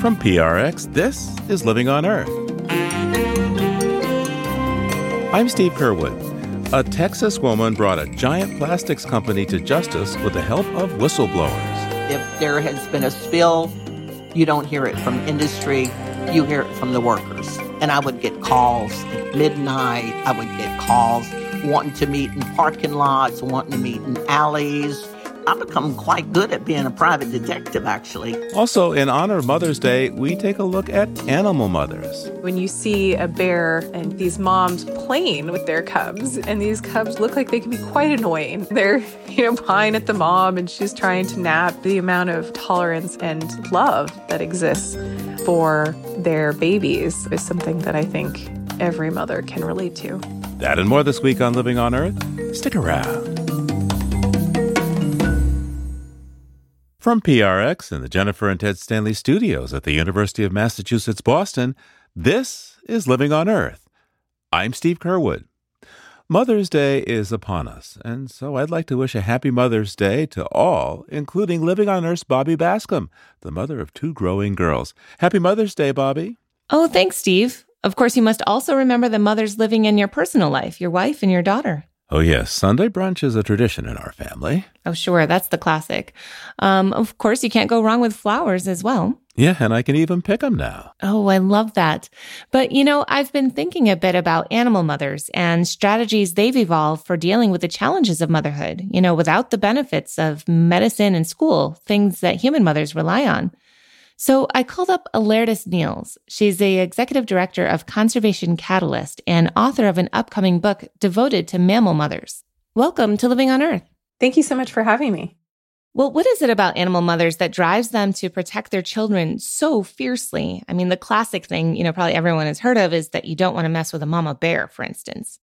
From PRX, this is Living on Earth. I'm Steve Curwood. A Texas woman brought a giant plastics company to justice with the help of whistleblowers. If there has been a spill, you don't hear it from industry, you hear it from the workers. And I would get calls at midnight, I would get calls wanting to meet in parking lots, wanting to meet in alleys I've become quite good at being a private detective, actually. Also, in honor of Mother's Day, we take a look at animal mothers. When you see a bear and these moms playing with their cubs, and these cubs look like they can be quite annoying. They're, you know, pawing at the mom and she's trying to nap. The amount of tolerance and love that exists for their babies is something that I think every mother can relate to. That and more this week on Living on Earth. Stick around. From PRX and the Jennifer and Ted Stanley studios at the University of Massachusetts Boston, this is Living on Earth. I'm Steve Curwood. Mother's Day is upon us, and so I'd like to wish a happy Mother's Day to all, including Living on Earth's Bobby Bascom, the mother of two growing girls. Happy Mother's Day, Bobby. Oh, thanks, Steve. Of course, you must also remember the mothers living in your personal life, your wife and your daughter. Oh, yes. Sunday brunch is a tradition in our family. Oh, sure. That's the classic. Um, of course, you can't go wrong with flowers as well. Yeah, and I can even pick them now. Oh, I love that. But, you know, I've been thinking a bit about animal mothers and strategies they've evolved for dealing with the challenges of motherhood, you know, without the benefits of medicine and school, things that human mothers rely on. So I called up Aletris Neils. She's the executive director of Conservation Catalyst and author of an upcoming book devoted to mammal mothers. Welcome to Living on Earth. Thank you so much for having me. Well, what is it about animal mothers that drives them to protect their children so fiercely? I mean, the classic thing, you know, probably everyone has heard of is that you don't want to mess with a mama bear, for instance.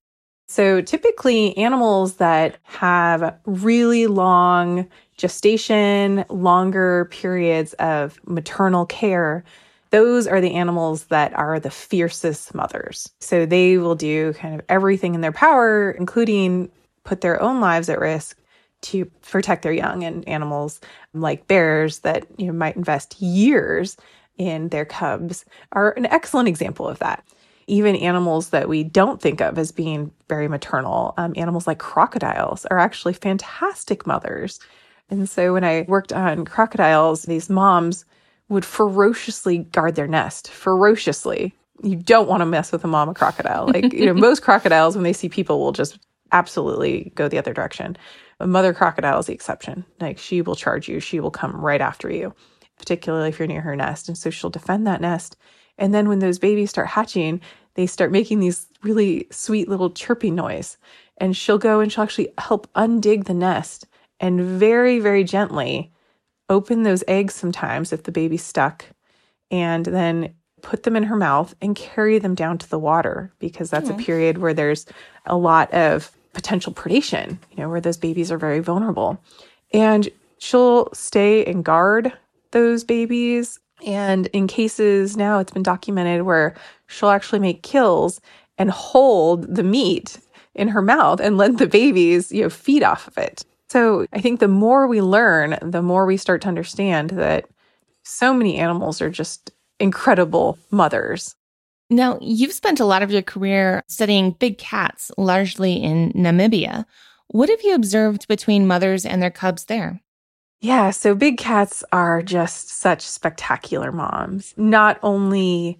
So typically, animals that have really long gestation, longer periods of maternal care, those are the animals that are the fiercest mothers. So they will do kind of everything in their power, including put their own lives at risk to protect their young and animals like bears that you know might invest years in their cubs are an excellent example of that even animals that we don't think of as being very maternal um, animals like crocodiles are actually fantastic mothers and so when I worked on crocodiles, these moms would ferociously guard their nest, ferociously. You don't want to mess with a mama crocodile. Like, you know, most crocodiles, when they see people, will just absolutely go the other direction. A mother crocodile is the exception. Like, she will charge you, she will come right after you, particularly if you're near her nest. And so she'll defend that nest. And then when those babies start hatching, they start making these really sweet little chirping noise. And she'll go and she'll actually help undig the nest and very, very gently open those eggs sometimes if the baby's stuck, and then put them in her mouth and carry them down to the water because that's mm-hmm. a period where there's a lot of potential predation, you know, where those babies are very vulnerable. And she'll stay and guard those babies. And in cases now, it's been documented where she'll actually make kills and hold the meat in her mouth and let the babies, you know, feed off of it. So I think the more we learn, the more we start to understand that so many animals are just incredible mothers. Now, you've spent a lot of your career studying big cats, largely in Namibia. What have you observed between mothers and their cubs there? Yeah, so big cats are just such spectacular moms. Not only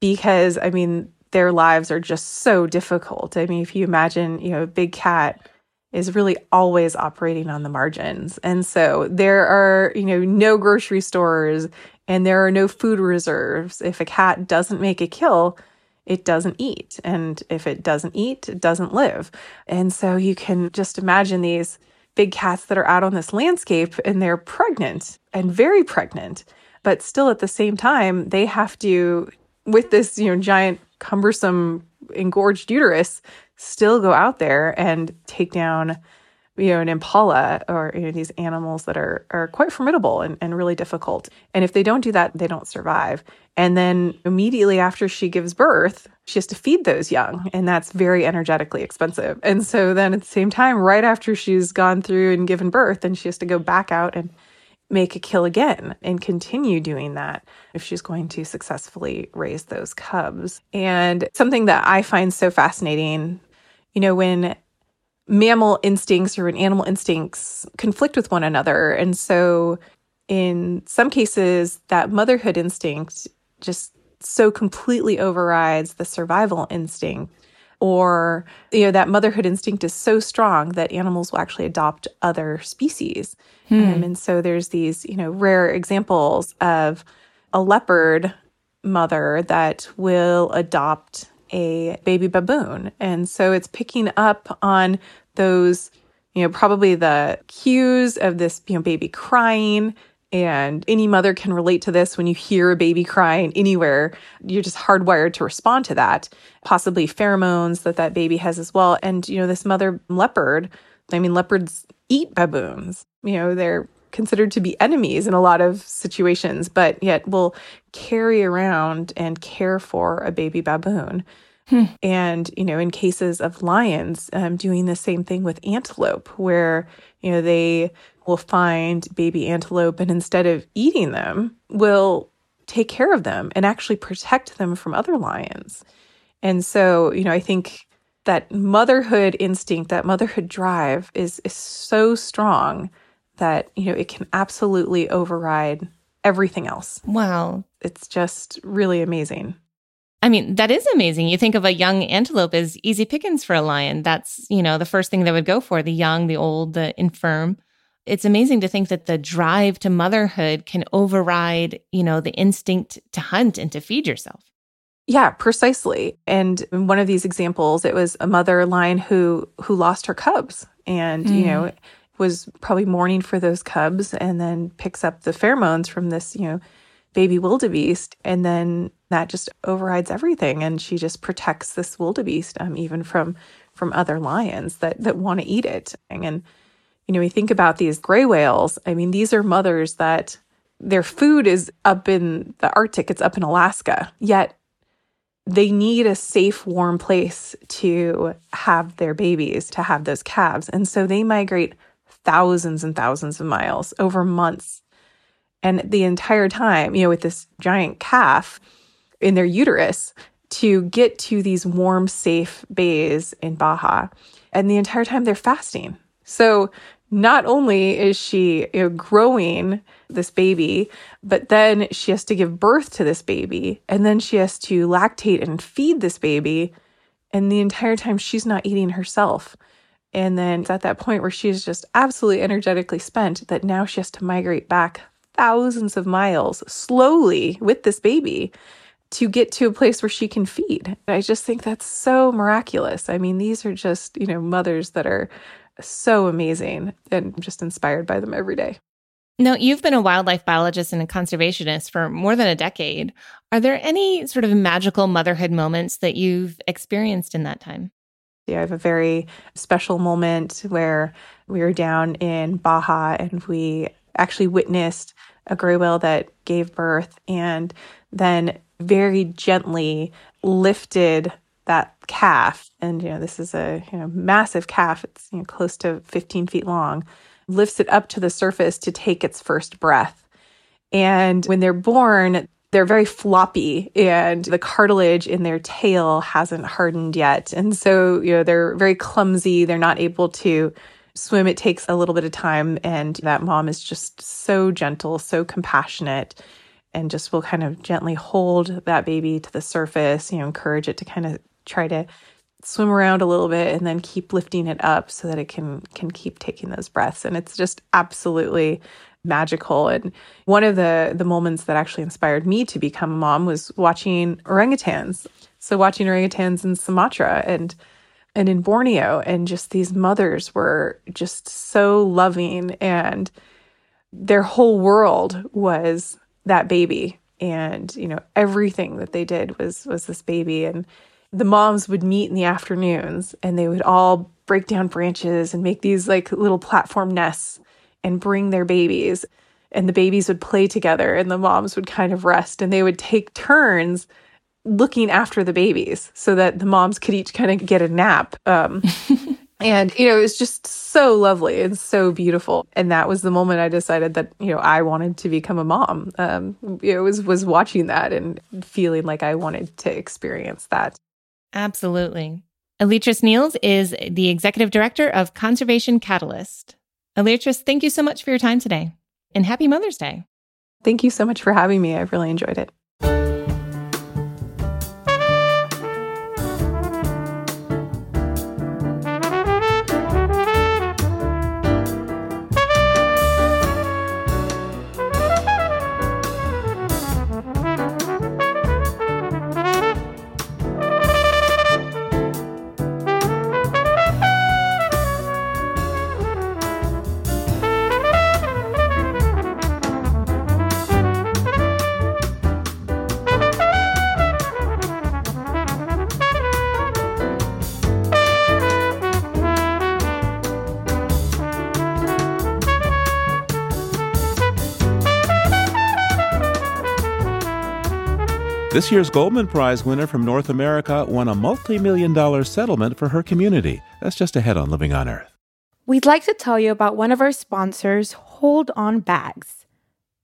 because, I mean, their lives are just so difficult. I mean, if you imagine, you know, a big cat is really always operating on the margins. And so there are, you know, no grocery stores and there are no food reserves. If a cat doesn't make a kill, it doesn't eat. And if it doesn't eat, it doesn't live. And so you can just imagine these big cats that are out on this landscape and they're pregnant and very pregnant, but still at the same time, they have to, with this, you know, giant, cumbersome, engorged uterus, still go out there and take down you know an impala or you know these animals that are are quite formidable and, and really difficult. And if they don't do that they don't survive. And then immediately after she gives birth she has to feed those young and that's very energetically expensive. And so then at the same time right after she's gone through and given birth then she has to go back out and make a kill again and continue doing that if she's going to successfully raise those cubs. And something that I find so fascinating, you know, when mammal instincts or when animal instincts conflict with one another. And so in some cases, that motherhood instinct just so completely overrides the survival instinct or you know that motherhood instinct is so strong that animals will actually adopt other species hmm. um, and so there's these you know rare examples of a leopard mother that will adopt a baby baboon and so it's picking up on those you know probably the cues of this you know baby crying and any mother can relate to this when you hear a baby crying anywhere. You're just hardwired to respond to that. Possibly pheromones that that baby has as well. And, you know, this mother leopard, I mean, leopards eat baboons. You know, they're considered to be enemies in a lot of situations, but yet will carry around and care for a baby baboon. Hmm. And, you know, in cases of lions, um, doing the same thing with antelope, where, you know, they will find baby antelope and instead of eating them, will take care of them and actually protect them from other lions. And so, you know, I think that motherhood instinct, that motherhood drive is is so strong that, you know, it can absolutely override everything else. Wow. It's just really amazing. I mean, that is amazing. You think of a young antelope as easy pickings for a lion. That's, you know, the first thing they would go for the young, the old, the infirm it's amazing to think that the drive to motherhood can override, you know, the instinct to hunt and to feed yourself. Yeah, precisely. And in one of these examples, it was a mother lion who who lost her cubs and, mm. you know, mm. was probably mourning for those cubs and then picks up the pheromones from this, you know, baby wildebeest and then that just overrides everything and she just protects this wildebeest um, even from from other lions that that want to eat it and you know, we think about these gray whales. I mean, these are mothers that their food is up in the Arctic, it's up in Alaska, yet they need a safe, warm place to have their babies, to have those calves. And so they migrate thousands and thousands of miles over months. And the entire time, you know, with this giant calf in their uterus to get to these warm, safe bays in Baja. And the entire time they're fasting. So not only is she you know, growing this baby, but then she has to give birth to this baby, and then she has to lactate and feed this baby. And the entire time, she's not eating herself. And then it's at that point where she is just absolutely energetically spent that now she has to migrate back thousands of miles slowly with this baby to get to a place where she can feed. I just think that's so miraculous. I mean, these are just, you know, mothers that are so amazing and I'm just inspired by them every day. Now, you've been a wildlife biologist and a conservationist for more than a decade. Are there any sort of magical motherhood moments that you've experienced in that time? Yeah, I have a very special moment where we were down in Baja and we actually witnessed a gray whale that gave birth and then very gently lifted that calf, and you know this is a you know massive calf. It's you know close to 15 feet long. Lifts it up to the surface to take its first breath. And when they're born, they're very floppy and the cartilage in their tail hasn't hardened yet. And so, you know, they're very clumsy. They're not able to swim. It takes a little bit of time. And that mom is just so gentle, so compassionate, and just will kind of gently hold that baby to the surface, you know, encourage it to kind of try to swim around a little bit and then keep lifting it up so that it can can keep taking those breaths. And it's just absolutely magical. And one of the the moments that actually inspired me to become a mom was watching orangutans. So watching orangutans in Sumatra and and in Borneo and just these mothers were just so loving and their whole world was that baby. And you know everything that they did was was this baby. And the moms would meet in the afternoons and they would all break down branches and make these like little platform nests and bring their babies. And the babies would play together and the moms would kind of rest and they would take turns looking after the babies so that the moms could each kind of get a nap. Um, And, you know, it was just so lovely and so beautiful. And that was the moment I decided that, you know, I wanted to become a mom. Um, it was, was watching that and feeling like I wanted to experience that. Absolutely. Aletris Neils is the executive director of Conservation Catalyst. Aletris, thank you so much for your time today and happy Mother's Day. Thank you so much for having me. I've really enjoyed it. This year's Goldman Prize winner from North America won a multi million dollar settlement for her community. That's just ahead on Living on Earth. We'd like to tell you about one of our sponsors, Hold On Bags.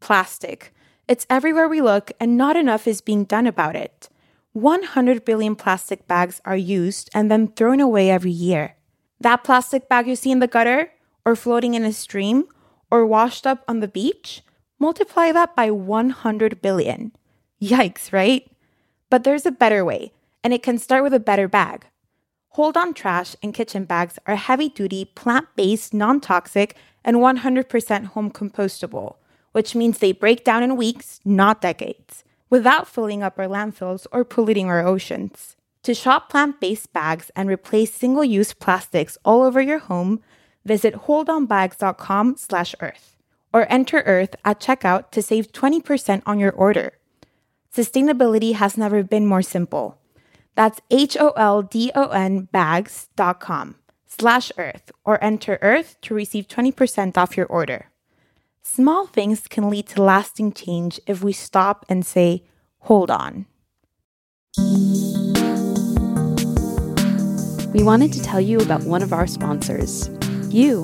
Plastic. It's everywhere we look, and not enough is being done about it. 100 billion plastic bags are used and then thrown away every year. That plastic bag you see in the gutter, or floating in a stream, or washed up on the beach, multiply that by 100 billion. Yikes, right? But there's a better way, and it can start with a better bag. Hold on trash and kitchen bags are heavy duty, plant based, non toxic, and 100% home compostable, which means they break down in weeks, not decades, without filling up our landfills or polluting our oceans. To shop plant based bags and replace single use plastics all over your home, visit holdonbags.com slash earth or enter earth at checkout to save 20% on your order. Sustainability has never been more simple. That's H-O-L-D-O-N bags.com slash earth or enter earth to receive 20% off your order. Small things can lead to lasting change if we stop and say, hold on. We wanted to tell you about one of our sponsors, you.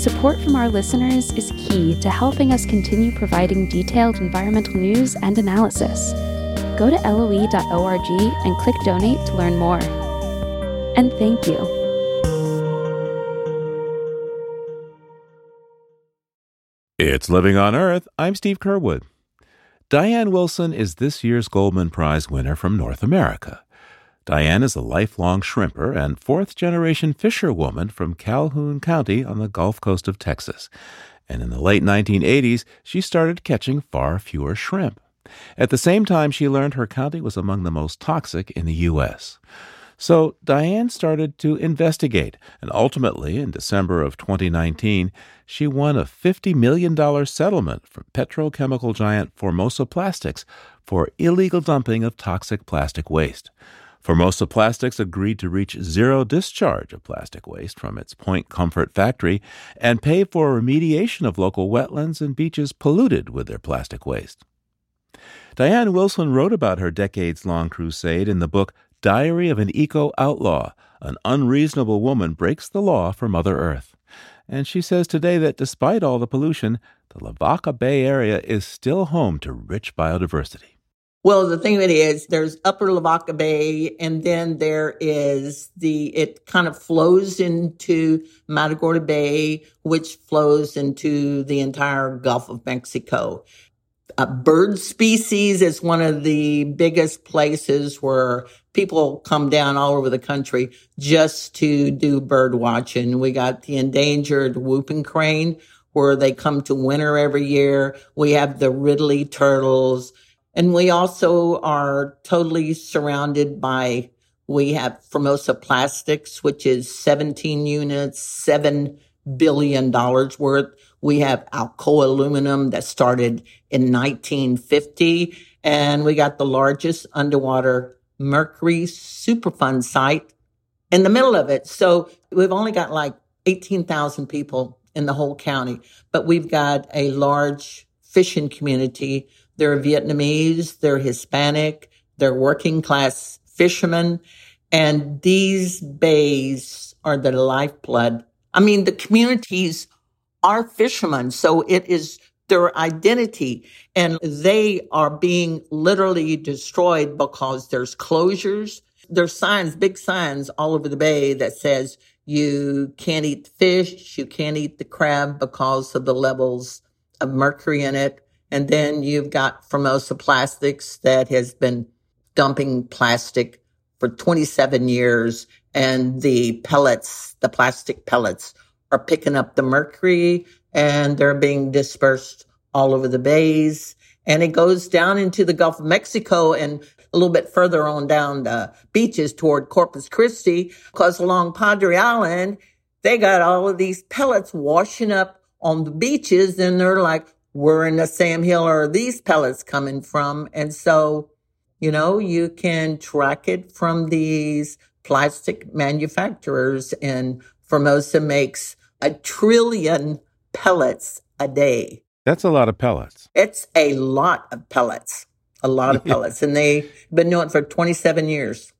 Support from our listeners is key to helping us continue providing detailed environmental news and analysis. Go to loe.org and click donate to learn more. And thank you. It's Living on Earth. I'm Steve Curwood. Diane Wilson is this year's Goldman Prize winner from North America. Diane is a lifelong shrimper and fourth generation fisherwoman from Calhoun County on the Gulf Coast of Texas. And in the late 1980s, she started catching far fewer shrimp. At the same time, she learned her county was among the most toxic in the U.S. So Diane started to investigate, and ultimately, in December of 2019, she won a $50 million settlement from petrochemical giant Formosa Plastics for illegal dumping of toxic plastic waste. Formosa Plastics agreed to reach zero discharge of plastic waste from its Point Comfort factory and pay for remediation of local wetlands and beaches polluted with their plastic waste. Diane Wilson wrote about her decades long crusade in the book Diary of an Eco Outlaw An Unreasonable Woman Breaks the Law for Mother Earth. And she says today that despite all the pollution, the Lavaca Bay area is still home to rich biodiversity. Well, the thing it is, there's Upper Lavaca Bay, and then there is the, it kind of flows into Matagorda Bay, which flows into the entire Gulf of Mexico. Uh, bird species is one of the biggest places where people come down all over the country just to do bird watching. We got the endangered whooping crane where they come to winter every year. We have the Ridley turtles. And we also are totally surrounded by, we have Formosa Plastics, which is 17 units, $7 billion worth. We have Alcoa Aluminum that started in 1950. And we got the largest underwater mercury superfund site in the middle of it. So we've only got like 18,000 people in the whole county, but we've got a large fishing community they're Vietnamese, they're Hispanic, they're working class fishermen. And these bays are the lifeblood. I mean, the communities are fishermen. So it is their identity and they are being literally destroyed because there's closures. There's signs, big signs all over the bay that says you can't eat the fish. You can't eat the crab because of the levels of mercury in it. And then you've got Formosa Plastics that has been dumping plastic for 27 years and the pellets, the plastic pellets are picking up the mercury and they're being dispersed all over the bays. And it goes down into the Gulf of Mexico and a little bit further on down the beaches toward Corpus Christi, because along Padre Island, they got all of these pellets washing up on the beaches. And they're like, where in the Sam Hill are these pellets coming from? And so, you know, you can track it from these plastic manufacturers and Formosa makes a trillion pellets a day. That's a lot of pellets. It's a lot of pellets, a lot of pellets. and they've been doing it for 27 years.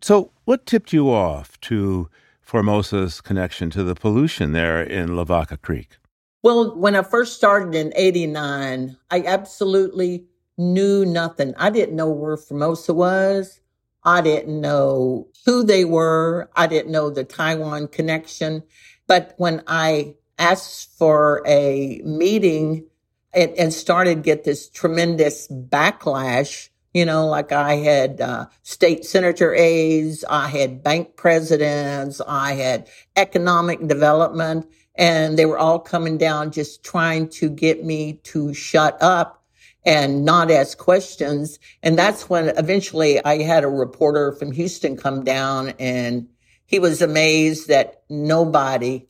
So, what tipped you off to Formosa's connection to the pollution there in Lavaca Creek? Well, when I first started in 89, I absolutely knew nothing. I didn't know where Formosa was. I didn't know who they were. I didn't know the Taiwan connection. But when I asked for a meeting and, and started get this tremendous backlash, you know, like I had uh, state senator aides, I had bank presidents, I had economic development, and they were all coming down just trying to get me to shut up and not ask questions. And that's when eventually I had a reporter from Houston come down and he was amazed that nobody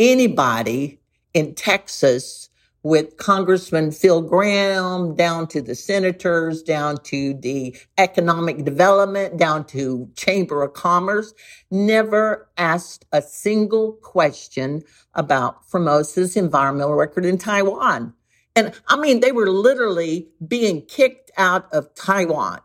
anybody in Texas with Congressman Phil Gramm down to the senators, down to the economic development, down to Chamber of Commerce, never asked a single question about Formosa's environmental record in Taiwan. And I mean, they were literally being kicked out of Taiwan.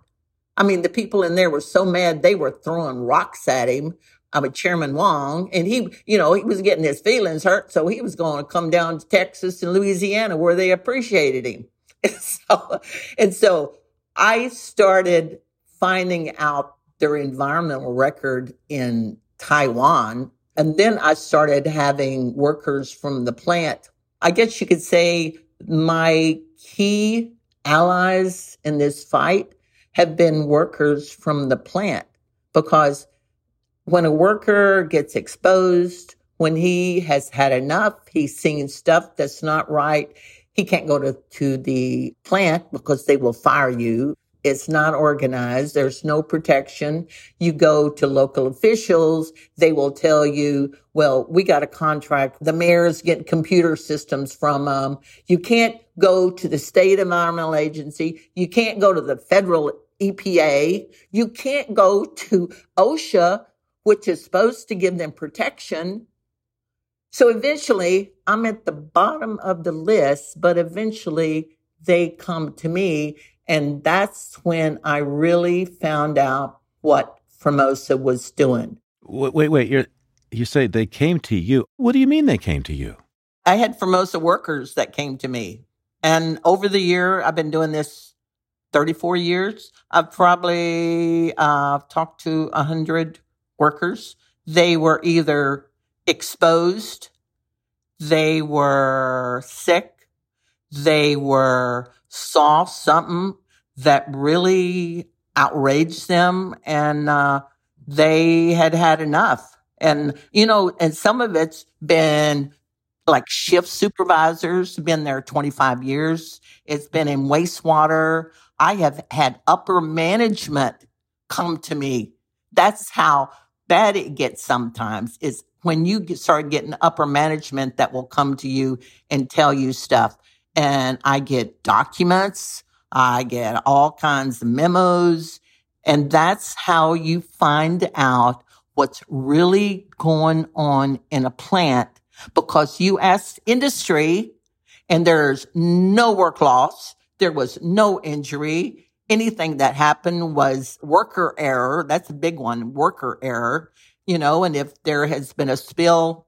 I mean, the people in there were so mad they were throwing rocks at him I'm a Chairman Wong, and he, you know, he was getting his feelings hurt, so he was going to come down to Texas and Louisiana where they appreciated him. And so, and so I started finding out their environmental record in Taiwan. And then I started having workers from the plant. I guess you could say my key allies in this fight have been workers from the plant because when a worker gets exposed, when he has had enough, he's seen stuff that's not right, he can't go to, to the plant because they will fire you. It's not organized. There's no protection. You go to local officials. They will tell you, well, we got a contract. The mayor's getting computer systems from them. Um, you can't go to the state environmental agency. You can't go to the federal EPA. You can't go to OSHA which is supposed to give them protection. So eventually, I'm at the bottom of the list, but eventually they come to me. And that's when I really found out what Formosa was doing. Wait, wait, wait. You're, you say they came to you. What do you mean they came to you? I had Formosa workers that came to me. And over the year, I've been doing this 34 years. I've probably uh, talked to 100 workers. They were either exposed, they were sick, they were saw something that really outraged them and uh, they had had enough. And, you know, and some of it's been like shift supervisors, been there 25 years. It's been in wastewater. I have had upper management come to me. That's how bad it gets sometimes is when you start getting upper management that will come to you and tell you stuff. And I get documents, I get all kinds of memos, and that's how you find out what's really going on in a plant because you ask industry and there's no work loss. There was no injury anything that happened was worker error. That's a big one, worker error. you know, and if there has been a spill,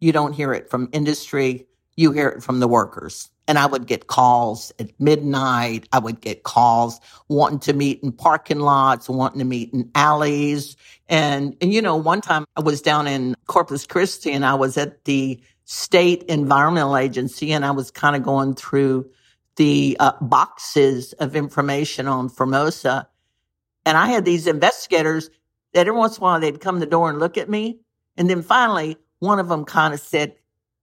you don't hear it from industry, you hear it from the workers. And I would get calls at midnight. I would get calls wanting to meet in parking lots, wanting to meet in alleys. And, and, you know, one time I was down in Corpus Christi and I was at the state environmental agency and I was kind of going through the uh, boxes of information on Formosa. And I had these investigators that every once in a while they'd come the door and look at me. And then finally, one of them kind of said,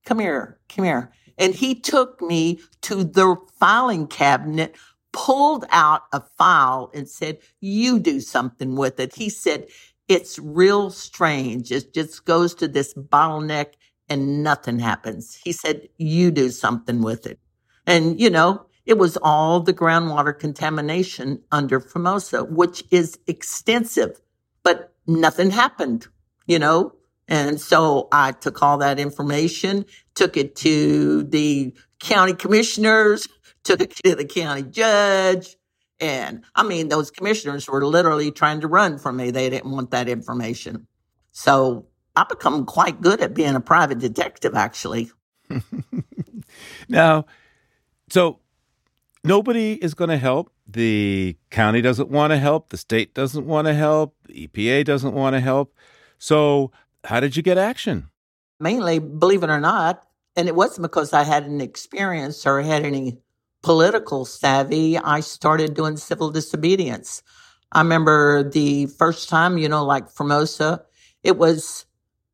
come here, come here. And he took me to the filing cabinet, pulled out a file and said, you do something with it. He said, it's real strange. It just goes to this bottleneck and nothing happens. He said, you do something with it. And, you know, it was all the groundwater contamination under Formosa, which is extensive, but nothing happened, you know? And so I took all that information, took it to the county commissioners, took it to the county judge. And I mean, those commissioners were literally trying to run from me. They didn't want that information. So I become quite good at being a private detective, actually. now, so nobody is going to help. The county doesn't want to help. The state doesn't want to help. The EPA doesn't want to help. So, how did you get action? Mainly, believe it or not, and it wasn't because I had an experience or had any political savvy. I started doing civil disobedience. I remember the first time, you know, like Formosa, it was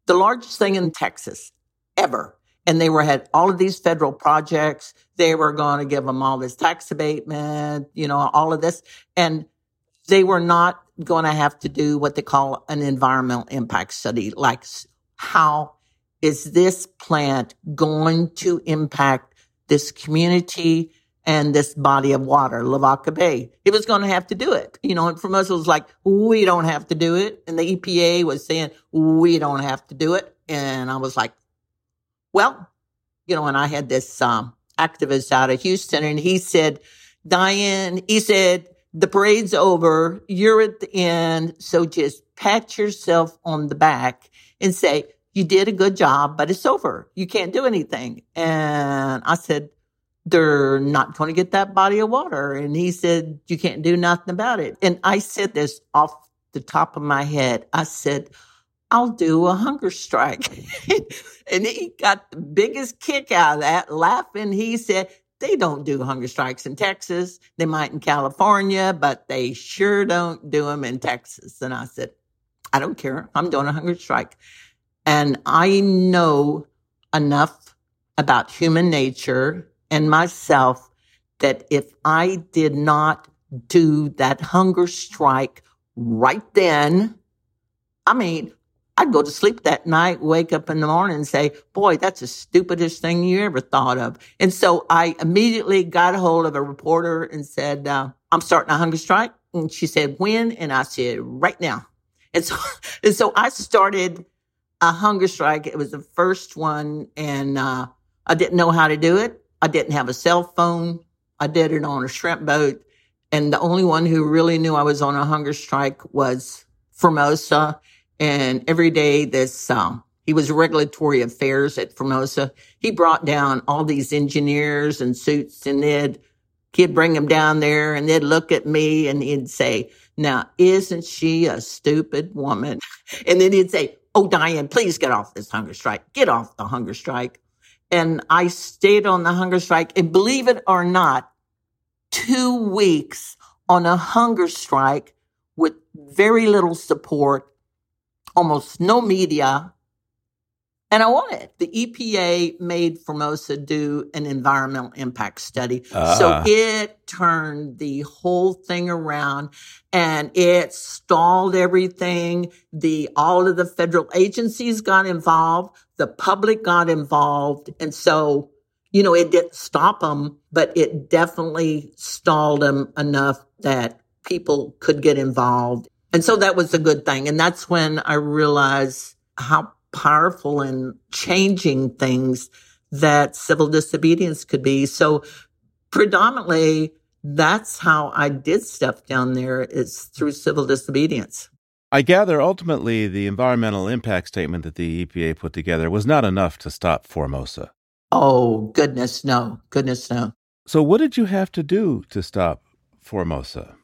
the largest thing in Texas ever. And they were had all of these federal projects. They were going to give them all this tax abatement, you know, all of this. And they were not going to have to do what they call an environmental impact study, like how is this plant going to impact this community and this body of water, Lavaca Bay. It was going to have to do it. You know, and from us, it was like, we don't have to do it. And the EPA was saying, we don't have to do it. And I was like, well, you know, and I had this um, activist out of Houston and he said, Diane, he said, the parade's over. You're at the end. So just pat yourself on the back and say, you did a good job, but it's over. You can't do anything. And I said, they're not going to get that body of water. And he said, you can't do nothing about it. And I said this off the top of my head. I said, I'll do a hunger strike. and he got the biggest kick out of that, laughing. He said, they don't do hunger strikes in Texas. They might in California, but they sure don't do them in Texas. And I said, I don't care. I'm doing a hunger strike. And I know enough about human nature and myself that if I did not do that hunger strike right then, I mean, I'd go to sleep that night, wake up in the morning and say, boy, that's the stupidest thing you ever thought of. And so I immediately got a hold of a reporter and said, uh, I'm starting a hunger strike. And she said, when? And I said, right now. And so, and so I started a hunger strike. It was the first one and, uh, I didn't know how to do it. I didn't have a cell phone. I did it on a shrimp boat. And the only one who really knew I was on a hunger strike was Formosa. And every day this, um, he was regulatory affairs at Formosa. He brought down all these engineers and suits and they'd, he'd bring them down there and they'd look at me and he'd say, now, isn't she a stupid woman? And then he'd say, Oh, Diane, please get off this hunger strike. Get off the hunger strike. And I stayed on the hunger strike. And believe it or not, two weeks on a hunger strike with very little support, almost no media, and I won it. The EPA made Formosa do an environmental impact study. Uh. So ah. it turned the whole thing around and it stalled everything. The, all of the federal agencies got involved. The public got involved. And so, you know, it didn't stop them, but it definitely stalled them enough that people could get involved. And so that was a good thing. And that's when I realized how powerful in changing things that civil disobedience could be. So predominantly that's how I did stuff down there is through civil disobedience. I gather ultimately the environmental impact statement that the EPA put together was not enough to stop Formosa. Oh, goodness, no. Goodness, no. So, what did you have to do to stop Formosa?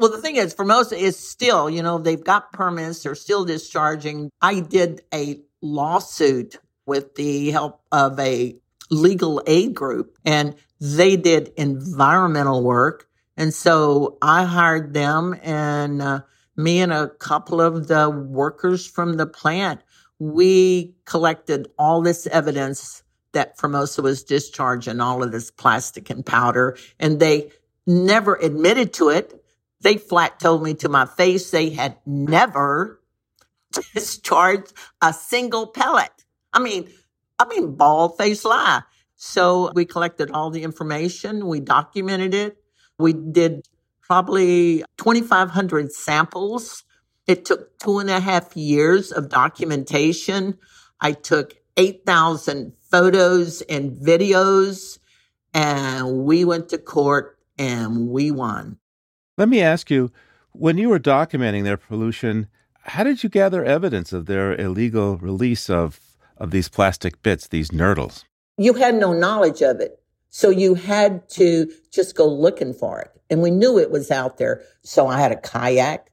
Well, the thing is, Formosa is still, you know, they've got permits, they're still discharging. I did a lawsuit with the help of a legal aid group, and they did environmental work. And so I hired them, and uh, me and a couple of the workers from the plant, we collected all this evidence that Formosa was discharging all of this plastic and powder, and they never admitted to it they flat told me to my face they had never discharged a single pellet. I mean, I mean, bald face lie. So we collected all the information. We documented it. We did probably 2,500 samples. It took two and a half years of documentation. I took 8,000 photos and videos and we went to court and we won. Let me ask you when you were documenting their pollution, how did you gather evidence of their illegal release of, of these plastic bits, these nurdles? You had no knowledge of it. So you had to just go looking for it. And we knew it was out there. So I had a kayak.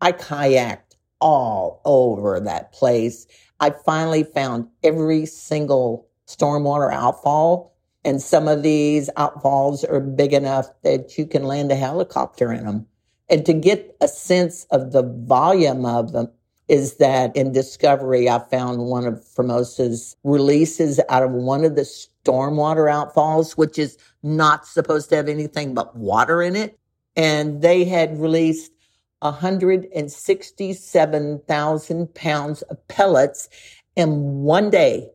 I kayaked all over that place. I finally found every single stormwater outfall and some of these outfalls are big enough that you can land a helicopter in them. And to get a sense of the volume of them is that in Discovery, I found one of Formosa's releases out of one of the stormwater outfalls, which is not supposed to have anything but water in it. And they had released 167,000 pounds of pellets in one day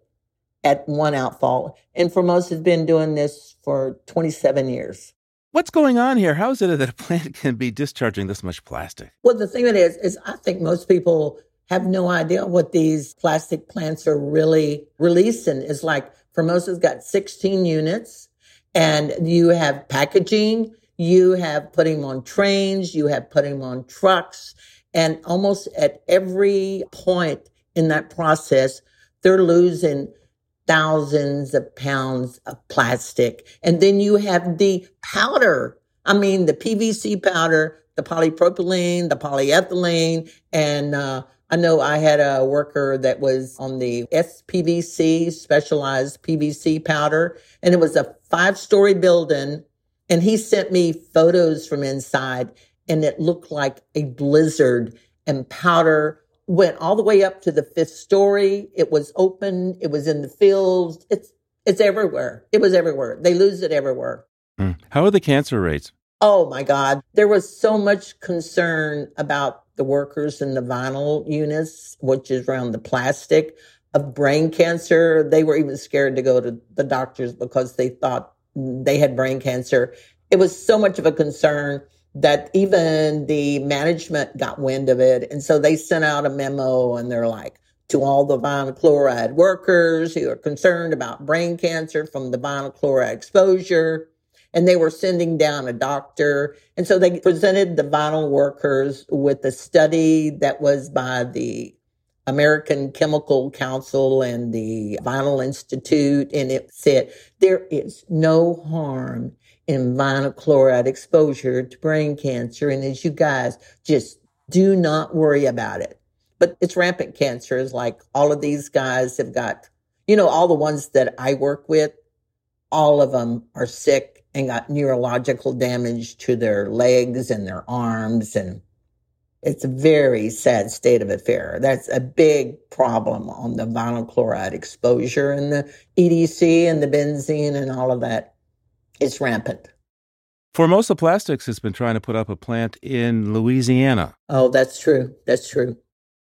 at one outfall. And Formosa has been doing this for 27 years. What's going on here? How is it that a plant can be discharging this much plastic? Well, the thing it is, is I think most people have no idea what these plastic plants are really releasing. It's like Formosa's got 16 units and you have packaging, you have putting them on trains, you have putting them on trucks. And almost at every point in that process, they're losing thousands of pounds of plastic. And then you have the powder. I mean, the PVC powder, the polypropylene, the polyethylene. And, uh, I know I had a worker that was on the SPVC, specialized PVC powder, and it was a five story building. And he sent me photos from inside and it looked like a blizzard and powder went all the way up to the fifth story. It was open. It was in the fields. It's, it's everywhere. It was everywhere. They lose it everywhere. Mm. How are the cancer rates? Oh my God. There was so much concern about the workers in the vinyl units, which is around the plastic of brain cancer. They were even scared to go to the doctors because they thought they had brain cancer. It was so much of a concern that even the management got wind of it. And so they sent out a memo and they're like, to all the vinyl chloride workers who are concerned about brain cancer from the vinyl chloride exposure. And they were sending down a doctor. And so they presented the vinyl workers with a study that was by the American Chemical Council and the Vinyl Institute. And it said there is no harm in vinyl chloride exposure to brain cancer. And as you guys just do not worry about it. But it's rampant cancers. Like all of these guys have got, you know, all the ones that I work with, all of them are sick and got neurological damage to their legs and their arms. And it's a very sad state of affair. That's a big problem on the vinyl chloride exposure and the EDC and the benzene and all of that is rampant. Formosa Plastics has been trying to put up a plant in Louisiana. Oh, that's true. That's true.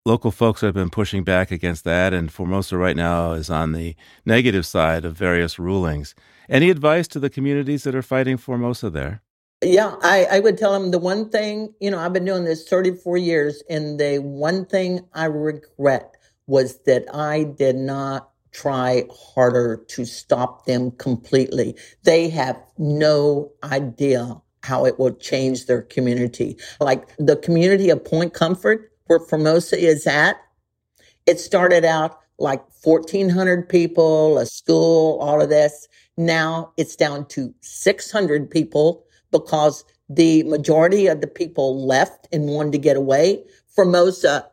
Local folks have been pushing back against that, and Formosa right now is on the negative side of various rulings. Any advice to the communities that are fighting Formosa there? Yeah, I, I would tell them the one thing, you know, I've been doing this 34 years, and the one thing I regret was that I did not try harder to stop them completely. They have no idea how it will change their community. Like the community of Point Comfort, where Formosa is at. It started out like 1,400 people, a school, all of this. Now it's down to 600 people because the majority of the people left and wanted to get away. Formosa,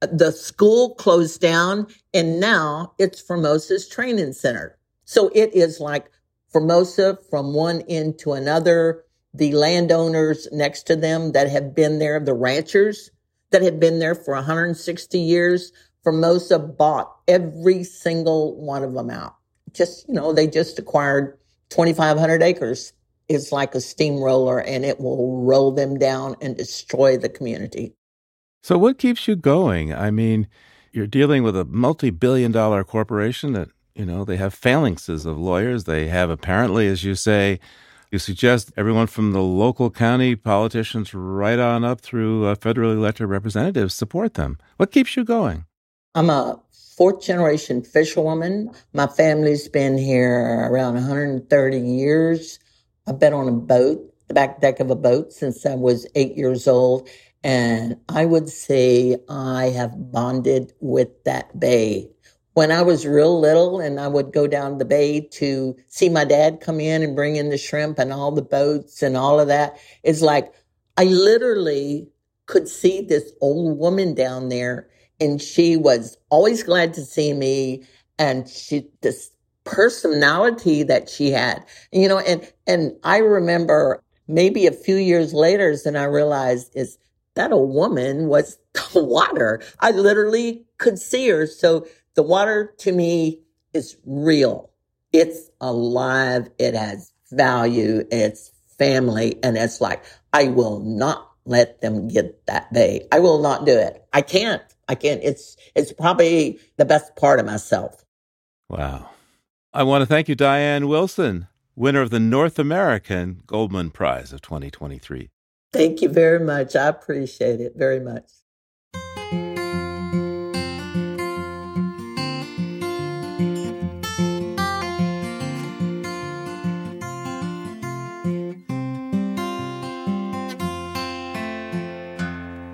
the school closed down and now it's Formosa's training center. So it is like Formosa from one end to another. The landowners next to them that have been there, the ranchers that have been there for 160 years, Formosa bought every single one of them out. Just, you know, they just acquired 2,500 acres. It's like a steamroller and it will roll them down and destroy the community. So, what keeps you going? I mean, you're dealing with a multi billion dollar corporation that, you know, they have phalanxes of lawyers. They have apparently, as you say, you suggest everyone from the local county politicians right on up through uh, federally elected representatives support them. What keeps you going? I'm a fourth generation fisherwoman. My family's been here around 130 years. I've been on a boat, the back deck of a boat since I was eight years old. And I would say I have bonded with that bay. When I was real little and I would go down the bay to see my dad come in and bring in the shrimp and all the boats and all of that, it's like I literally could see this old woman down there and she was always glad to see me and she this personality that she had you know and and i remember maybe a few years later then i realized is that a woman was the water i literally could see her so the water to me is real. It's alive. It has value. It's family. And it's like, I will not let them get that bay. I will not do it. I can't. I can't. It's, it's probably the best part of myself. Wow. I want to thank you, Diane Wilson, winner of the North American Goldman Prize of 2023. Thank you very much. I appreciate it very much.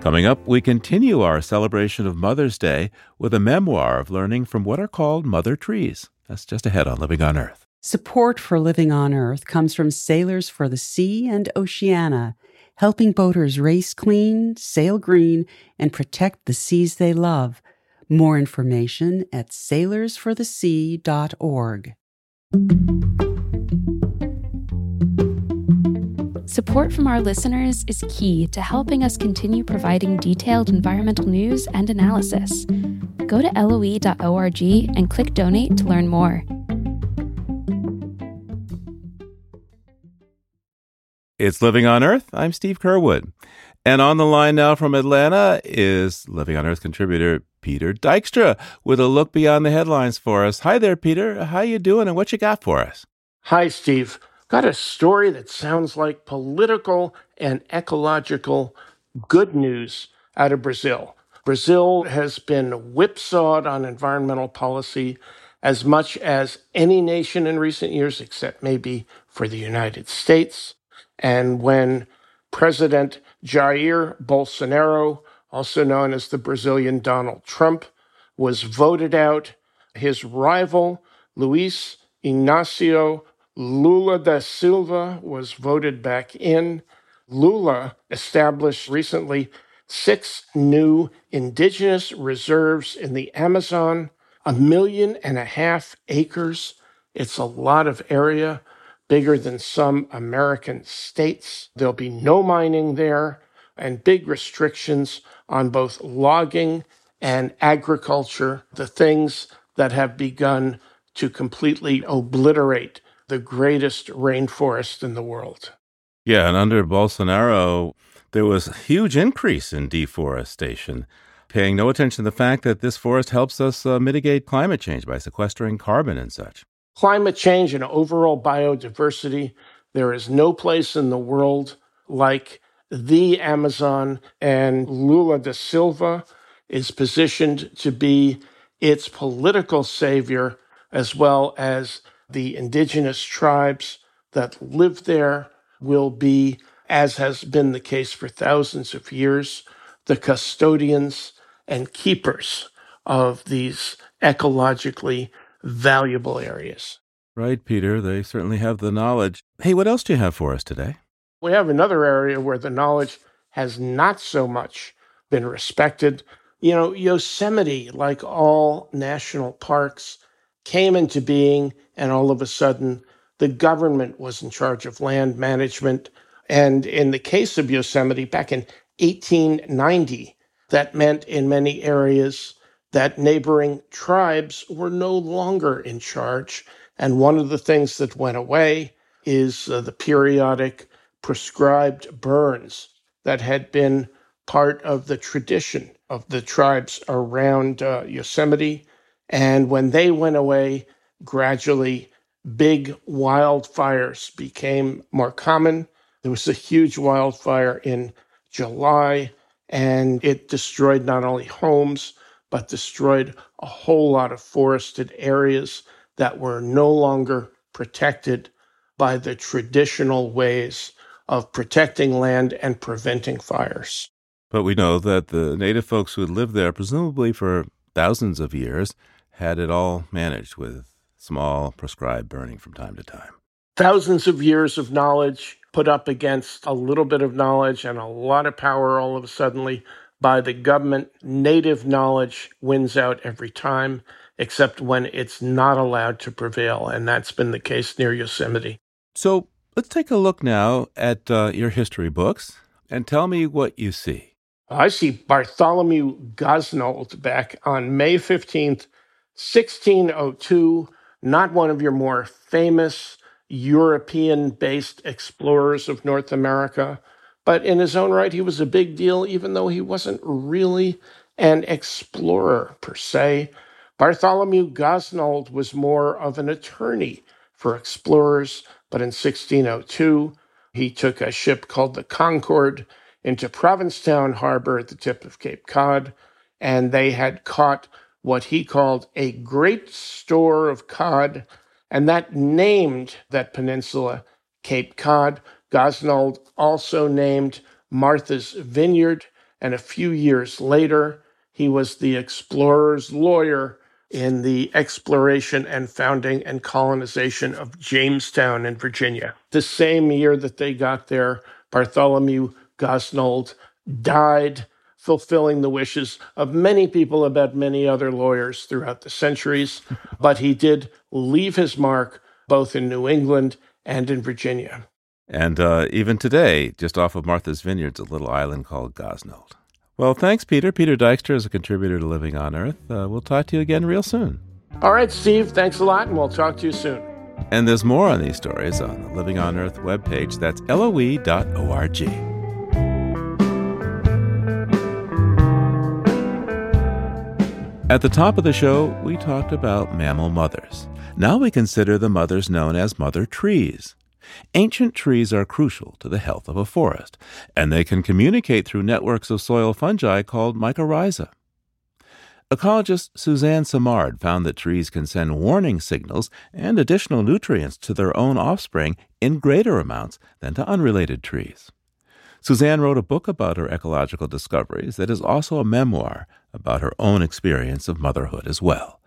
Coming up, we continue our celebration of Mother's Day with a memoir of learning from what are called mother trees. That's just ahead on Living on Earth. Support for Living on Earth comes from Sailors for the Sea and Oceana, helping boaters race clean, sail green, and protect the seas they love. More information at sailorsforthesea.org. Support from our listeners is key to helping us continue providing detailed environmental news and analysis. Go to loe.org and click donate to learn more. It's Living on Earth. I'm Steve Curwood. And on the line now from Atlanta is Living on Earth contributor Peter Dykstra with a look beyond the headlines for us. Hi there, Peter. How you doing and what you got for us? Hi, Steve got a story that sounds like political and ecological good news out of Brazil. Brazil has been whipsawed on environmental policy as much as any nation in recent years, except maybe for the United States. And when President Jair Bolsonaro, also known as the Brazilian Donald Trump, was voted out, his rival, Luiz Inácio Lula da Silva was voted back in. Lula established recently six new indigenous reserves in the Amazon, a million and a half acres. It's a lot of area, bigger than some American states. There'll be no mining there and big restrictions on both logging and agriculture, the things that have begun to completely obliterate the greatest rainforest in the world. Yeah, and under Bolsonaro, there was a huge increase in deforestation, paying no attention to the fact that this forest helps us uh, mitigate climate change by sequestering carbon and such. Climate change and overall biodiversity, there is no place in the world like the Amazon, and Lula da Silva is positioned to be its political savior as well as the indigenous tribes that live there will be, as has been the case for thousands of years, the custodians and keepers of these ecologically valuable areas. Right, Peter. They certainly have the knowledge. Hey, what else do you have for us today? We have another area where the knowledge has not so much been respected. You know, Yosemite, like all national parks, came into being, and all of a sudden, the government was in charge of land management. And in the case of Yosemite, back in 1890, that meant in many areas that neighboring tribes were no longer in charge. And one of the things that went away is uh, the periodic prescribed burns that had been part of the tradition of the tribes around uh, Yosemite. And when they went away, gradually big wildfires became more common. There was a huge wildfire in July, and it destroyed not only homes, but destroyed a whole lot of forested areas that were no longer protected by the traditional ways of protecting land and preventing fires. But we know that the native folks who had lived there, presumably for thousands of years, had it all managed with small prescribed burning from time to time. Thousands of years of knowledge put up against a little bit of knowledge and a lot of power all of a suddenly by the government. Native knowledge wins out every time, except when it's not allowed to prevail. And that's been the case near Yosemite. So let's take a look now at uh, your history books and tell me what you see. I see Bartholomew Gosnold back on May 15th, 1602, not one of your more famous European based explorers of North America, but in his own right, he was a big deal, even though he wasn't really an explorer per se. Bartholomew Gosnold was more of an attorney for explorers, but in 1602, he took a ship called the Concord into Provincetown Harbor at the tip of Cape Cod, and they had caught what he called a great store of cod and that named that peninsula Cape Cod. Gosnold also named Martha's Vineyard, and a few years later, he was the explorer's lawyer in the exploration and founding and colonization of Jamestown in Virginia. The same year that they got there, Bartholomew Gosnold died fulfilling the wishes of many people about many other lawyers throughout the centuries, but he did leave his mark both in New England and in Virginia. And uh, even today, just off of Martha's Vineyards, a little island called Gosnold. Well, thanks, Peter. Peter Dykstra is a contributor to Living on Earth. Uh, we'll talk to you again real soon. All right, Steve. Thanks a lot, and we'll talk to you soon. And there's more on these stories on the Living on Earth webpage. That's loe.org. At the top of the show, we talked about mammal mothers. Now we consider the mothers known as mother trees. Ancient trees are crucial to the health of a forest, and they can communicate through networks of soil fungi called mycorrhiza. Ecologist Suzanne Simard found that trees can send warning signals and additional nutrients to their own offspring in greater amounts than to unrelated trees. Suzanne wrote a book about her ecological discoveries that is also a memoir about her own experience of motherhood as well.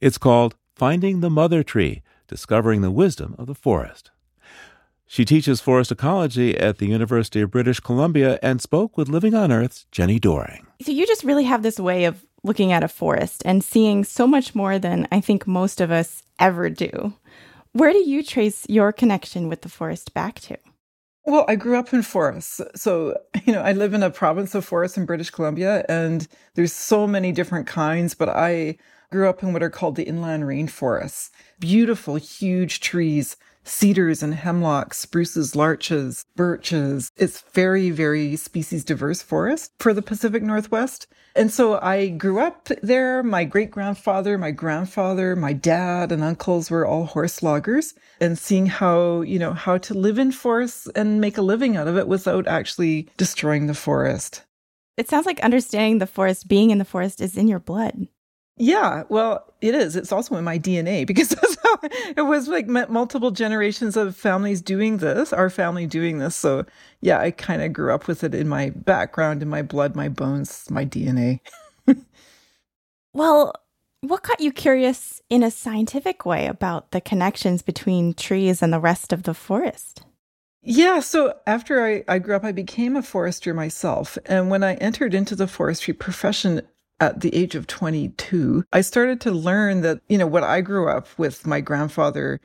It's called Finding the Mother Tree Discovering the Wisdom of the Forest. She teaches forest ecology at the University of British Columbia and spoke with Living on Earth's Jenni Doering. So, you just really have this way of looking at a forest and seeing so much more than I think most of us ever do. Where do you trace your connection with the forest back to? Well, I grew up in forests. So, you know, I live in a province of forests in British Columbia, and there's so many different kinds, but I grew up in what are called the inland rainforests. Beautiful, huge trees, cedars and hemlocks, spruces, larches, birches. It's very, very species diverse forest for the Pacific Northwest. And so I grew up there. My great grandfather, my grandfather, my dad, and uncles were all horse loggers and seeing how, you know, how to live in forests and make a living out of it without actually destroying the forest. It sounds like understanding the forest, being in the forest, is in your blood. Yeah, well, it is. It's also in my DNA because that's how it was like multiple generations of families doing this, our family doing this. So, yeah, I kind of grew up with it in my background, in my blood, my bones, my DNA. well, what got you curious in a scientific way about the connections between trees and the rest of the forest? Yeah, so after I, I grew up, I became a forester myself. And when I entered into the forestry profession, at the age of 22, I started to learn that, you know, what I grew up with my grandfather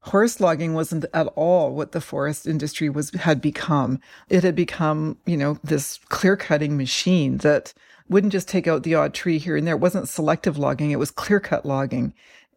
horse logging wasn't at all what the forest industry was had become. It had become, you know, this clear cutting machine that wouldn't just take out the odd tree here and there. It wasn't selective logging, it was clear cut logging.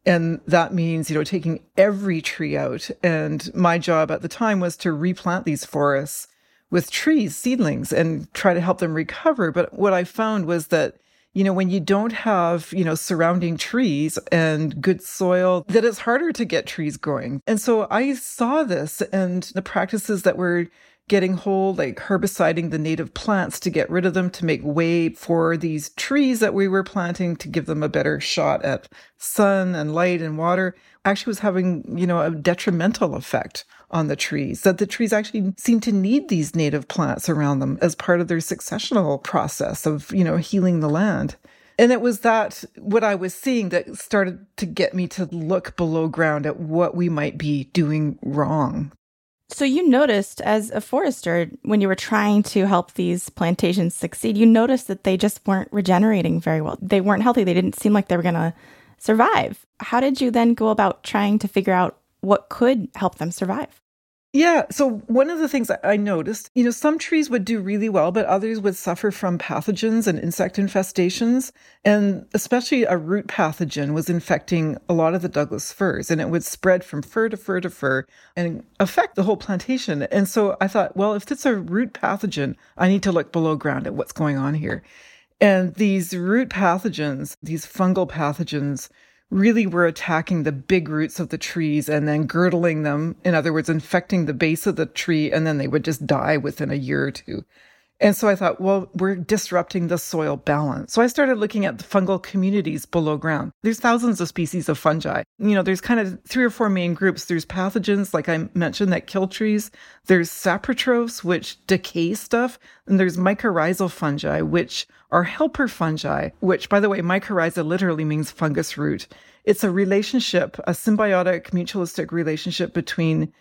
And that means, you know, taking every tree out. And my job at the time was to replant these forests with trees, seedlings, and try to help them recover. But what I found was that you know, when you don't have, you know, surrounding trees and good soil, that it's harder to get trees growing. And so I saw this and the practices that were getting hold, like herbiciding the native plants to get rid of them, to make way for these trees that we were planting to give them a better shot at sun and light and water, actually was having, you know, a detrimental effect on the trees, that the trees actually seem to need these native plants around them as part of their successional process of, you know, healing the land. And it was that what I was seeing that started to get me to look below ground at what we might be doing wrong. So you noticed as a forester, when you were trying to help these plantations succeed, you noticed that they just weren't regenerating very well. They weren't healthy. They didn't seem like they were going to survive. How did you then go about trying to figure out what could help them survive? Yeah. So one of the things I noticed, you know, some trees would do really well, but others would suffer from pathogens and insect infestations. And especially a root pathogen was infecting a lot of the Douglas firs and it would spread from fir to fir to fir and affect the whole plantation. And so I thought, well, if it's a root pathogen, I need to look below ground at what's going on here. And these root pathogens, these fungal pathogens, really were attacking the big roots of the trees and then girdling them. In other words, infecting the base of the tree, and then they would just die within a year or two. And so I thought, well, we're disrupting the soil balance. So I started looking at the fungal communities below ground. There's thousands of species of fungi. You know, there's kind of three or four main groups. There's pathogens, like I mentioned, that kill trees. There's saprotrophs, which decay stuff. And there's mycorrhizal fungi, which are helper fungi, which, by the way, mycorrhiza literally means fungus root. It's a relationship, a symbiotic mutualistic relationship between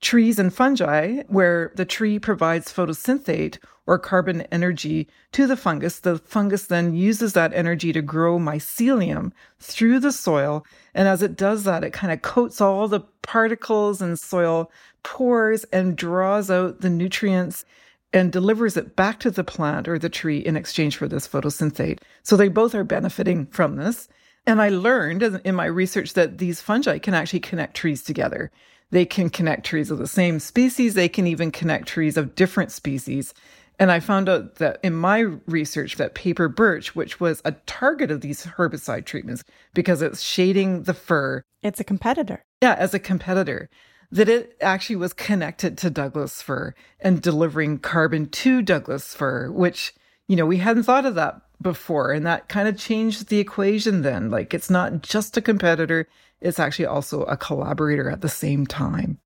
trees and fungi, where the tree provides photosynthate or carbon energy to the fungus. The fungus then uses that energy to grow mycelium through the soil. And as it does that, it kind of coats all the particles and soil pores and draws out the nutrients and delivers it back to the plant or the tree in exchange for this photosynthate. So they both are benefiting from this. And I learned in my research that these fungi can actually connect trees together. They can connect trees of the same species. They can even connect trees of different species. And I found out that in my research that paper birch, which was a target of these herbicide treatments because it's shading the fir. It's a competitor. Yeah, as a competitor, that it actually was connected to Douglas fir and delivering carbon to Douglas fir, which, you know, we hadn't thought of that before. And that kind of changed the equation then. Like it's not just a competitor, it's actually also a collaborator at the same time.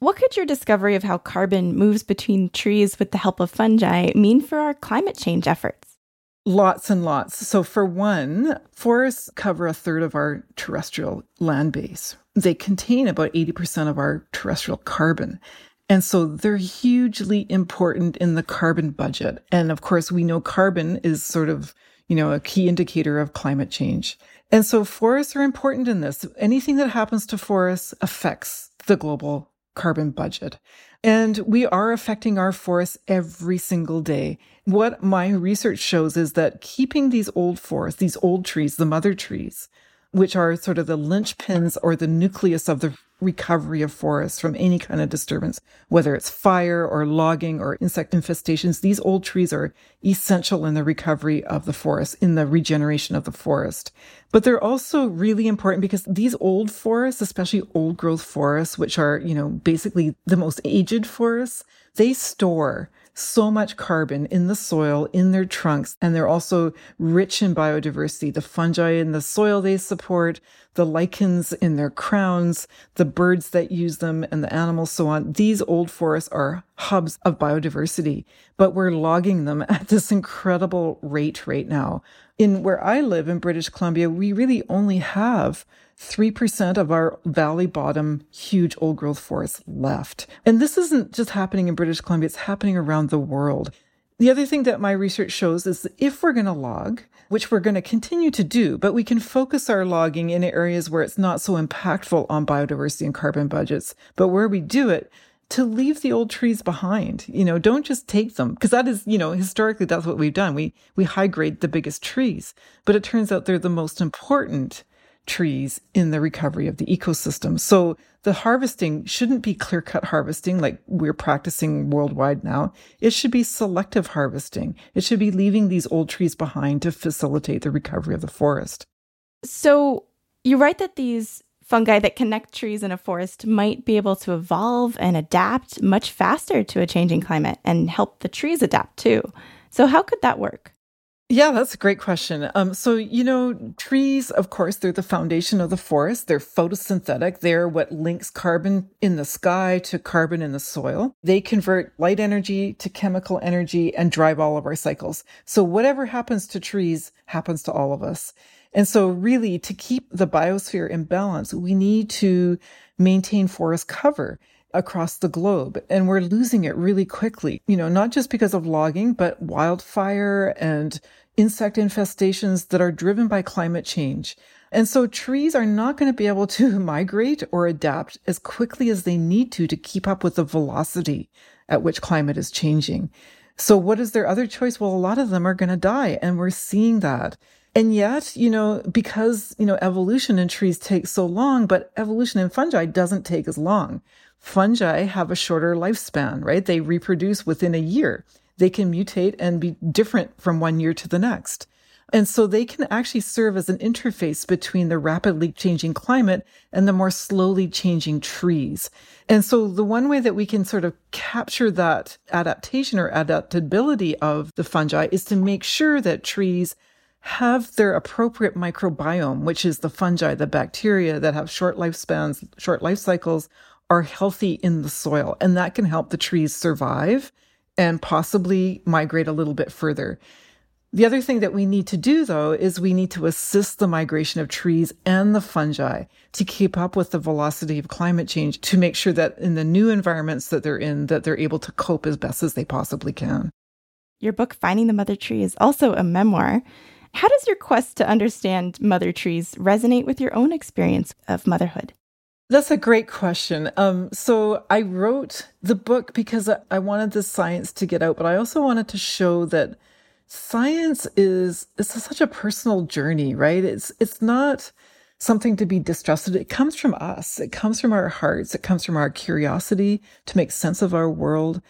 What could your discovery of how carbon moves between trees with the help of fungi mean for our climate change efforts? Lots and lots. So, for one, forests cover a third of our terrestrial land base. They contain about 80% of our terrestrial carbon. And so they're hugely important in the carbon budget. And of course, we know carbon is sort of, you know, a key indicator of climate change. And so forests are important in this. Anything that happens to forests affects the global carbon budget. And we are affecting our forests every single day. What my research shows is that keeping these old forests, these old trees, the mother trees, which are sort of the linchpins or the nucleus of the recovery of forests from any kind of disturbance, whether it's fire or logging or insect infestations. These old trees are essential in the recovery of the forest, in the regeneration of the forest. But they're also really important because these old forests, especially old growth forests, which are, you know, basically the most aged forests, they store so much carbon in the soil, in their trunks, and they're also rich in biodiversity. The fungi in the soil they support, the lichens in their crowns, the birds that use them, and the animals, so on. These old forests are hubs of biodiversity, but we're logging them at this incredible rate right now. In where I live in British Columbia, we really only have 3% of our valley bottom huge old growth forests left. And this isn't just happening in British Columbia, it's happening around the world. The other thing that my research shows is that if we're going to log, which we're going to continue to do, but we can focus our logging in areas where it's not so impactful on biodiversity and carbon budgets, but where we do it, to leave the old trees behind. You know, don't just take them because that is, you know, historically that's what we've done. We we high grade the biggest trees, but it turns out they're the most important trees in the recovery of the ecosystem. So the harvesting shouldn't be clear cut harvesting like we're practicing worldwide now. It should be selective harvesting. It should be leaving these old trees behind to facilitate the recovery of the forest. So you write that these fungi that connect trees in a forest might be able to evolve and adapt much faster to a changing climate and help the trees adapt too. So, how could that work? Yeah, that's a great question. Um, so, you know, trees, of course, they're the foundation of the forest. They're photosynthetic. They're what links carbon in the sky to carbon in the soil. They convert light energy to chemical energy and drive all of our cycles. So, whatever happens to trees happens to all of us. And so, really, to keep the biosphere in balance, we need to maintain forest cover across the globe. And we're losing it really quickly, you know, not just because of logging, but wildfire and insect infestations that are driven by climate change. And so trees are not going to be able to migrate or adapt as quickly as they need to to keep up with the velocity at which climate is changing. So what is their other choice? Well, a lot of them are going to die and we're seeing that. And yet, you know, because, you know, evolution in trees takes so long, but evolution in fungi doesn't take as long. Fungi have a shorter lifespan, right? They reproduce within a year. They can mutate and be different from one year to the next. And so they can actually serve as an interface between the rapidly changing climate and the more slowly changing trees. And so the one way that we can sort of capture that adaptation or adaptability of the fungi is to make sure that trees have their appropriate microbiome, which is the fungi, the bacteria that have short lifespans, short life cycles, are healthy in the soil. And that can help the trees survive and possibly migrate a little bit further. The other thing that we need to do though is we need to assist the migration of trees and the fungi to keep up with the velocity of climate change to make sure that in the new environments that they're in that they're able to cope as best as they possibly can. Your book Finding the Mother Tree is also a memoir. How does your quest to understand mother trees resonate with your own experience of motherhood? That's a great question. Um, so I wrote the book because I wanted the science to get out, but I also wanted to show that science is it's such a personal journey, right? It's it's not something to be distrusted. It comes from us. It comes from our hearts. It comes from our curiosity to make sense of our world.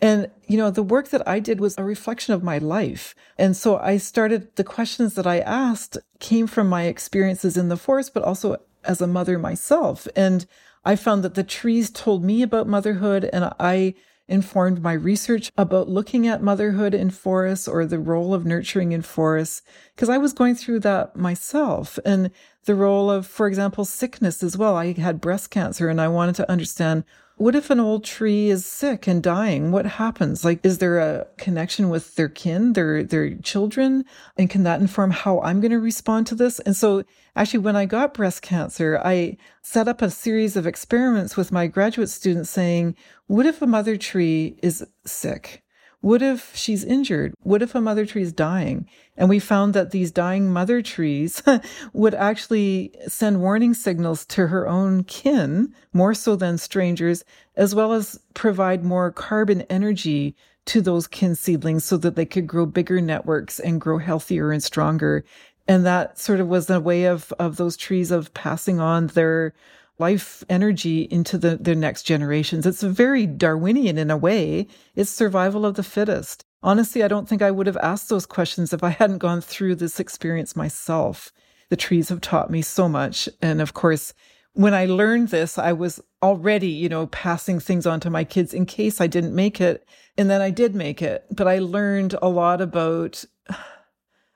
And, you know, the work that I did was a reflection of my life. And so I started, the questions that I asked came from my experiences in the forest, but also as a mother myself. And I found that the trees told me about motherhood and I informed my research about looking at motherhood in forests or the role of nurturing in forests because I was going through that myself and the role of, for example, sickness as well. I had breast cancer and I wanted to understand what if an old tree is sick and dying? What happens? Like, is there a connection with their kin, their, their children? And can that inform how I'm going to respond to this? And so actually, when I got breast cancer, I set up a series of experiments with my graduate students saying, what if a mother tree is sick? What if she's injured? What if a mother tree is dying? And we found that these dying mother trees would actually send warning signals to her own kin, more so than strangers, as well as provide more carbon energy to those kin seedlings so that they could grow bigger networks and grow healthier and stronger. And that sort of was a way of, of those trees of passing on their life energy into the, the next generations. It's very Darwinian in a way. It's survival of the fittest. Honestly, I don't think I would have asked those questions if I hadn't gone through this experience myself. The trees have taught me so much. And of course, when I learned this, I was already, you know, passing things on to my kids in case I didn't make it. And then I did make it, but I learned a lot about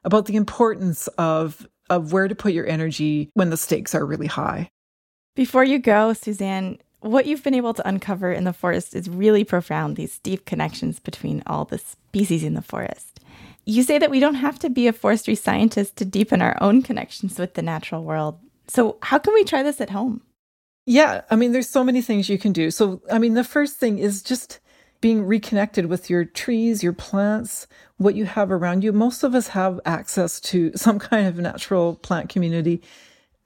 about the importance of of where to put your energy when the stakes are really high. Before you go, Suzanne, what you've been able to uncover in the forest is really profound, these deep connections between all the species in the forest. You say that we don't have to be a forestry scientist to deepen our own connections with the natural world. So, how can we try this at home? Yeah, I mean, there's so many things you can do. So, I mean, the first thing is just being reconnected with your trees, your plants, what you have around you. Most of us have access to some kind of natural plant community.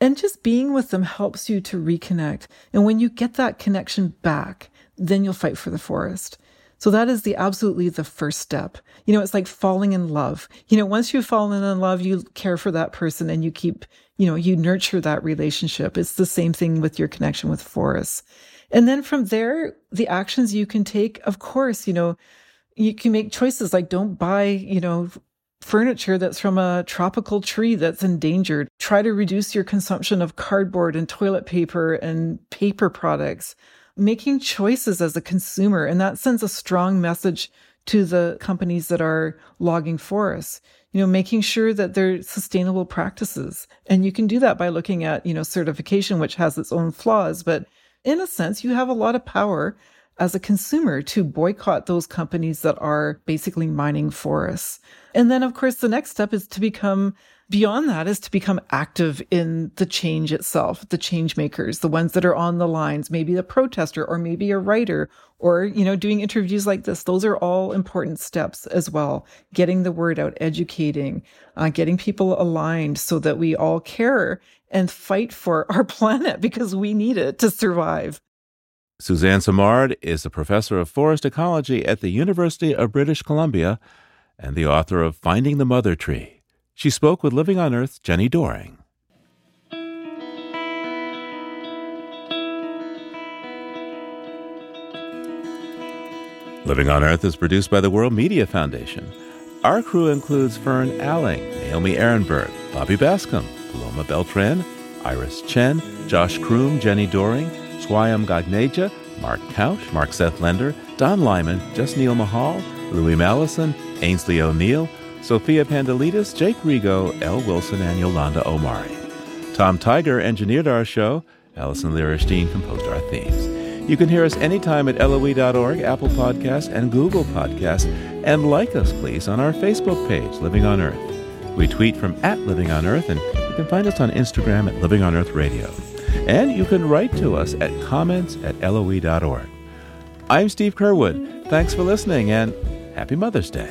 And just being with them helps you to reconnect. And when you get that connection back, then you'll fight for the forest. So that is the absolutely the first step. You know, it's like falling in love. You know, once you've fallen in love, you care for that person and you keep, you know, you nurture that relationship. It's the same thing with your connection with forests. And then from there, the actions you can take, of course, you know, you can make choices like don't buy, you know, furniture that's from a tropical tree that's endangered. Try to reduce your consumption of cardboard and toilet paper and paper products. Making choices as a consumer, and that sends a strong message to the companies that are logging forests you know making sure that they're sustainable practices and you can do that by looking at you know certification which has its own flaws but in a sense, you have a lot of power as a consumer to boycott those companies that are basically mining forests. And then, of course, the next step is to become beyond that is to become active in the change itself, the change makers, the ones that are on the lines, maybe a protester or maybe a writer or, you know, doing interviews like this. Those are all important steps as well. Getting the word out, educating, uh, getting people aligned so that we all care and fight for our planet because we need it to survive. Suzanne Simard is a professor of forest ecology at the University of British Columbia and the author of Finding the Mother Tree. She spoke with Living on Earth Jenni Doering. Living on Earth is produced by the World Media Foundation. Our crew includes Fern Alling, Naomi Arenberg, Bobby Bascomb, Paloma Beltran, Iris Chen, Josh Croom, Jenni Doering, Swayam Gagneja, Mark Kausch, Mark Seth Lender, Don Lyman, Just Neil Mahal, Louis Mallison, Aynsley O'Neill, Sophia Pandelidis, Jake Rego, L. Wilson, and Yolanda Omari. Tom Tiger engineered our show. Alison Lirish Dean composed our themes. You can hear us anytime at LOE.org, Apple Podcasts, and Google Podcasts. And like us, please, on our Facebook page, Living on Earth. We tweet from at Living on Earth, and you can find us on Instagram at Living on Earth Radio. And you can write to us at comments at LOE.org. I'm Steve Curwood. Thanks for listening, and happy Mother's Day.